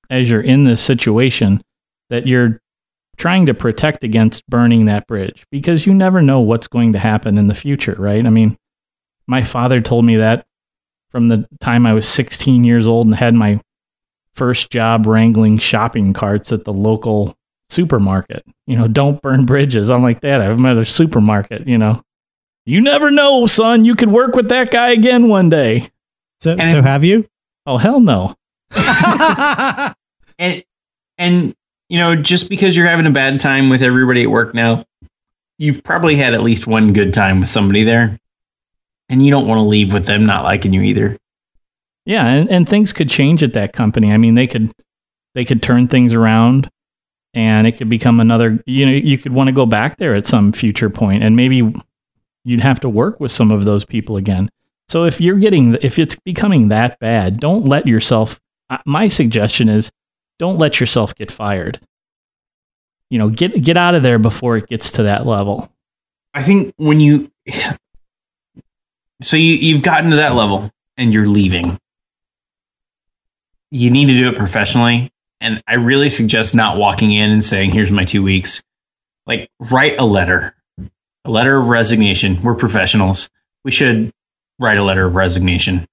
as you're in this situation that you're trying to protect against burning that bridge because you never know what's going to happen in the future, right? I mean, my father told me that from the time I was 16 years old and had my first job wrangling shopping carts at the local supermarket. You know, don't burn bridges. I'm like, Dad, I'm at a supermarket, you know. You never know, son. You could work with that guy again one day. So, And- so have you? Oh, hell no. and and you know just because you're having a bad time with everybody at work now you've probably had at least one good time with somebody there and you don't want to leave with them not liking you either Yeah, and, and things could change at that company. I mean, they could they could turn things around and it could become another you know, you could want to go back there at some future point and maybe you'd have to work with some of those people again. So if you're getting if it's becoming that bad, don't let yourself my suggestion is don't let yourself get fired. You know, get get out of there before it gets to that level. i think when you so you you've gotten to that level and you're leaving. You need to do it professionally. And i really suggest not walking in and saying here's my two weeks. Like write a letter a letter of resignation. We're professionals. We should write a letter of resignation.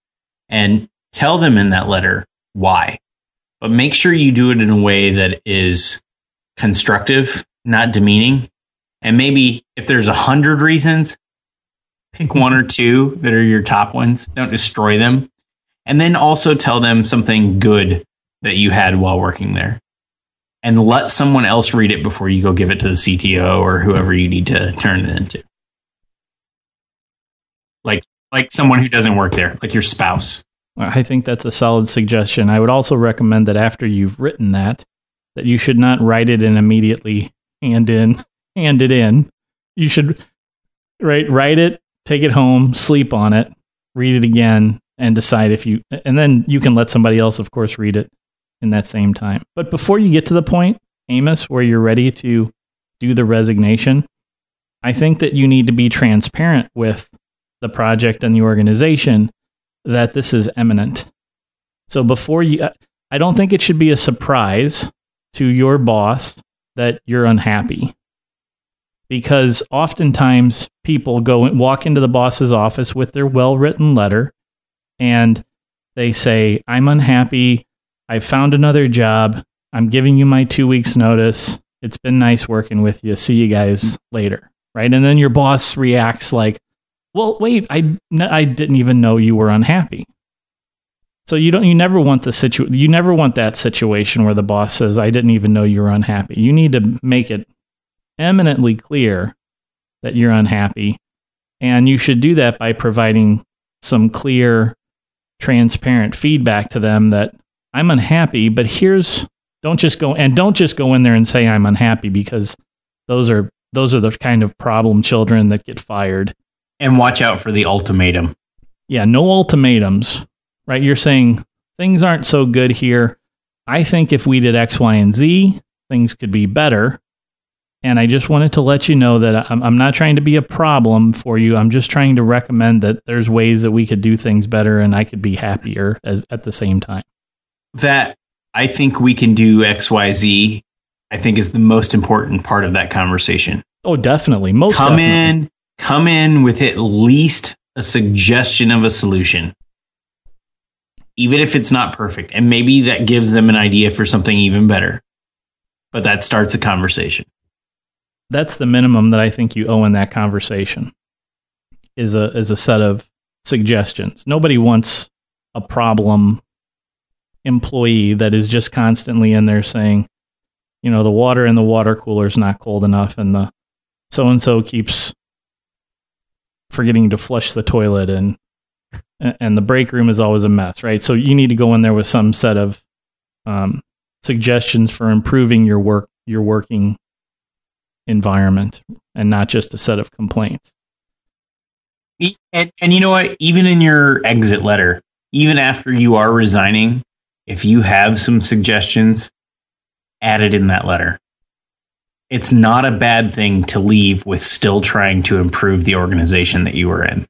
And tell them in that letter why but make sure you do it in a way that is constructive not demeaning. And maybe if there's a hundred reasons pick one or two that are your top ones. Don't destroy them. And then also tell them something good that you had while working there. And let someone else read it before you go give it to the CTO or whoever you need to turn it into. Like like someone who doesn't work there like your spouse I think that's a solid suggestion. I would also recommend that after you've written that, that you should not write it and immediately hand in hand it in. You should write write it, take it home, sleep on it, read it again, and decide if you and then you can let somebody else, of course, read it in that same time. But before you get to the point, Amos, where you're ready to do the resignation, I think that you need to be transparent with the project and the organization that this is imminent. So before you, I don't think it should be a surprise to your boss that you're unhappy. Because oftentimes people go and walk into the boss's office with their well written letter and they say, I'm unhappy. I found another job. I'm giving you my two weeks' notice. It's been nice working with you. See you guys later. Right. And then your boss reacts like, well, wait, I, I didn't even know you were unhappy. So you don't you never want the situ you never want that situation where the boss says I didn't even know you were unhappy. You need to make it eminently clear that you're unhappy and you should do that by providing some clear transparent feedback to them that I'm unhappy, but here's don't just go and don't just go in there and say I'm unhappy because those are those are the kind of problem children that get fired. And watch out for the ultimatum Yeah, no ultimatums, right? You're saying things aren't so good here. I think if we did X, Y, and Z, things could be better. And I just wanted to let you know that I'm, I'm not trying to be a problem for you. I'm just trying to recommend that there's ways that we could do things better and I could be happier as at the same time. that I think we can do XYZ, I think is the most important part of that conversation. Oh, definitely. Most come definitely. in, come in with at least a suggestion of a solution. Even if it's not perfect. And maybe that gives them an idea for something even better. But that starts a conversation. that's the minimum that I think you owe in that conversation is a is a set of suggestions. Nobody wants a problem employee that is just constantly in there saying, you know, the water in the water cooler is not cold enough and the so and so keeps forgetting to flush the toilet and and the break room is always a mess, right? So you need to go in there with some set of um, suggestions for improving your work your working environment and not just a set of complaints. And, and you know what? Even in your exit letter, even after you are resigning, if you have some suggestions, add it in that letter. It's not a bad thing to leave with still trying to improve the organization that you were in.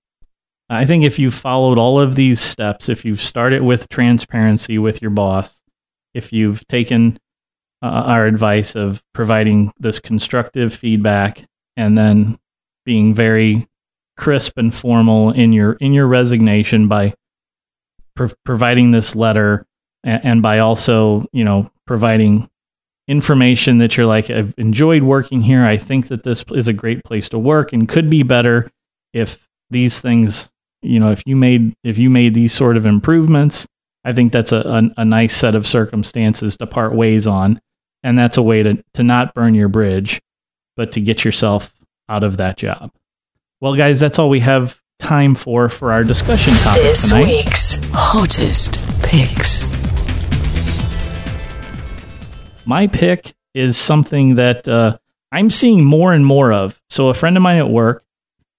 I think if you followed all of these steps, if you've started with transparency with your boss, if you've taken uh, our advice of providing this constructive feedback and then being very crisp and formal in your in your resignation by pro- providing this letter and, and by also you know providing information that you're like I've enjoyed working here. I think that this is a great place to work and could be better if these things you know if you made if you made these sort of improvements. I think that's a, a, a nice set of circumstances to part ways on, and that's a way to to not burn your bridge, but to get yourself out of that job. Well, guys, that's all we have time for for our discussion topic This tonight. week's hottest picks. My pick is something that uh, I'm seeing more and more of. So, a friend of mine at work,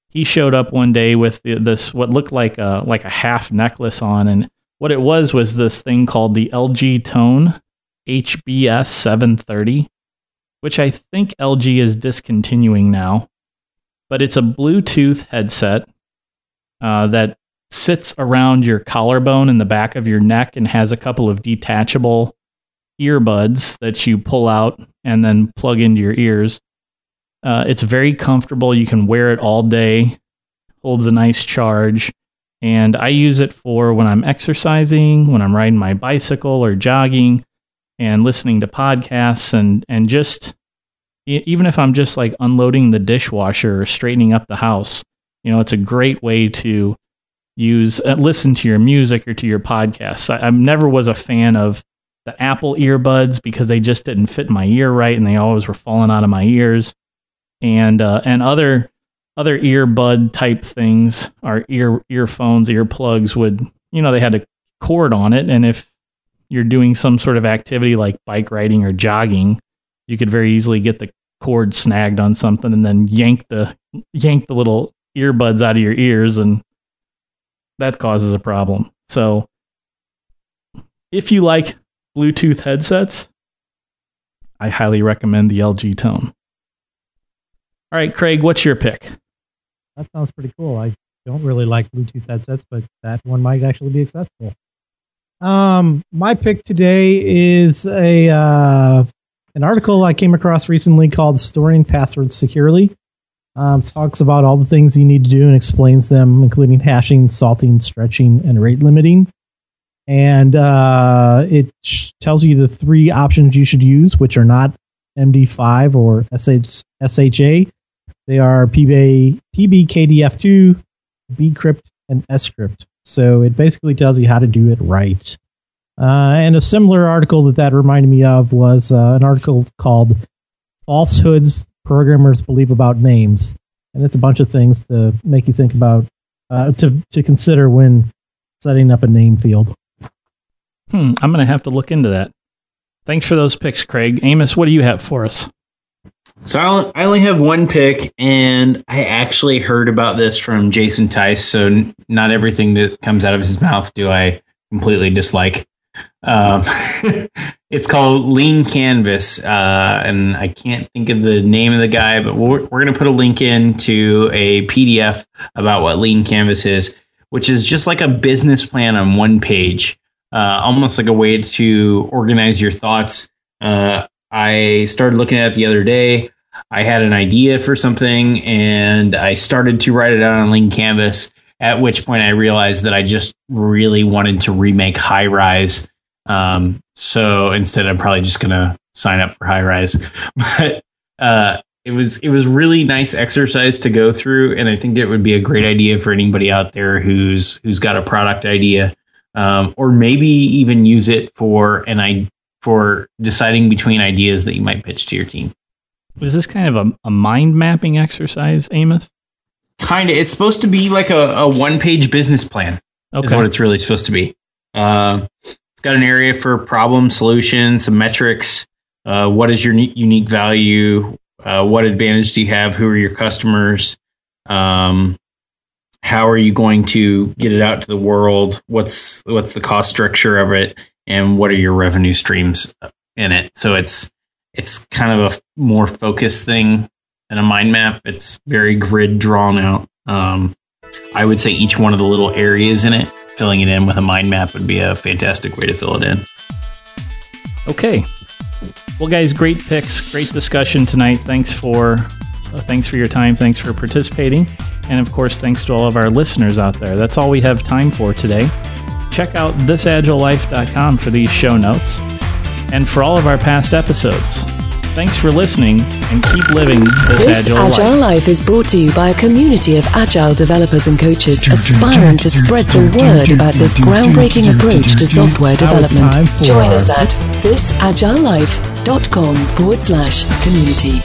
he showed up one day with this what looked like a like a half necklace on, and what it was was this thing called the LG Tone HBS 730, which I think LG is discontinuing now. But it's a Bluetooth headset uh, that sits around your collarbone in the back of your neck and has a couple of detachable earbuds that you pull out and then plug into your ears. Uh, it's very comfortable. You can wear it all day. Holds a nice charge, and I use it for when I'm exercising, when I'm riding my bicycle or jogging, and listening to podcasts, and and just even if I'm just like unloading the dishwasher or straightening up the house, you know, it's a great way to use uh, listen to your music or to your podcasts. I, I never was a fan of the Apple earbuds because they just didn't fit my ear right and they always were falling out of my ears. And uh, and other other earbud type things, our ear earphones, earplugs would you know they had a cord on it, and if you're doing some sort of activity like bike riding or jogging, you could very easily get the cord snagged on something and then yank the yank the little earbuds out of your ears and that causes a problem. So if you like Bluetooth headsets, I highly recommend the LG Tone. All right, Craig, what's your pick? That sounds pretty cool. I don't really like Bluetooth headsets, but that one might actually be acceptable. Um, my pick today is a uh, an article I came across recently called "Storing Passwords Securely." Um, talks about all the things you need to do and explains them, including hashing, salting, stretching, and rate limiting. And uh, it sh- tells you the three options you should use, which are not MD5 or SH- SHA. They are PB, PBKDF2, bcrypt, and scrypt. So it basically tells you how to do it right. Uh, and a similar article that that reminded me of was uh, an article called "Falsehoods Programmers Believe About Names," and it's a bunch of things to make you think about uh, to to consider when setting up a name field. Hmm, I'm going to have to look into that. Thanks for those picks, Craig. Amos, what do you have for us? So I only- I only have one pick, and I actually heard about this from Jason Tice. So n- not everything that comes out of his mouth do I completely dislike. Um, it's called Lean Canvas, uh, and I can't think of the name of the guy, but we're, we're going to put a link in to a PDF about what Lean Canvas is, which is just like a business plan on one page, uh, almost like a way to organize your thoughts. Uh, I started looking at it the other day. I had an idea for something and I started to write it out on Lean Canvas. At which point I realized that I just really wanted to remake Highrise. Um, so instead, I'm probably just gonna sign up for Highrise. But uh, it was it was really nice exercise to go through, and I think it would be a great idea for anybody out there who's who's got a product idea, um, or maybe even use it for an I for deciding between ideas that you might pitch to your team. Is this kind of a, a mind mapping exercise, Amos? Kind of. It's supposed to be like a, a one page business plan. Is Okay. what it's really supposed to be. Uh, it's got an area for problem solution, some metrics. Uh, what is your unique value? Uh, what advantage do you have? Who are your customers? Um, how are you going to get it out to the world? What's what's the cost structure of it, and what are your revenue streams in it? So it's it's kind of a more focused thing than a mind map. It's very grid drawn out. Um, I would say each one of the little areas in it, filling it in with a mind map would be a fantastic way to fill it in. Okay. Well, guys, great picks, great discussion tonight. Thanks for uh, thanks for your time. Thanks for participating, and of course, thanks to all of our listeners out there. That's all we have time for today. Check out thisagilelife.com for these show notes and for all of our past episodes. Thanks for listening and keep living this, agile life. This agile, Agile life. Life is brought to you by a community of agile developers and coaches aspiring to spread the word about this groundbreaking approach to software development. Join us at thisagilelife.com forward slash community.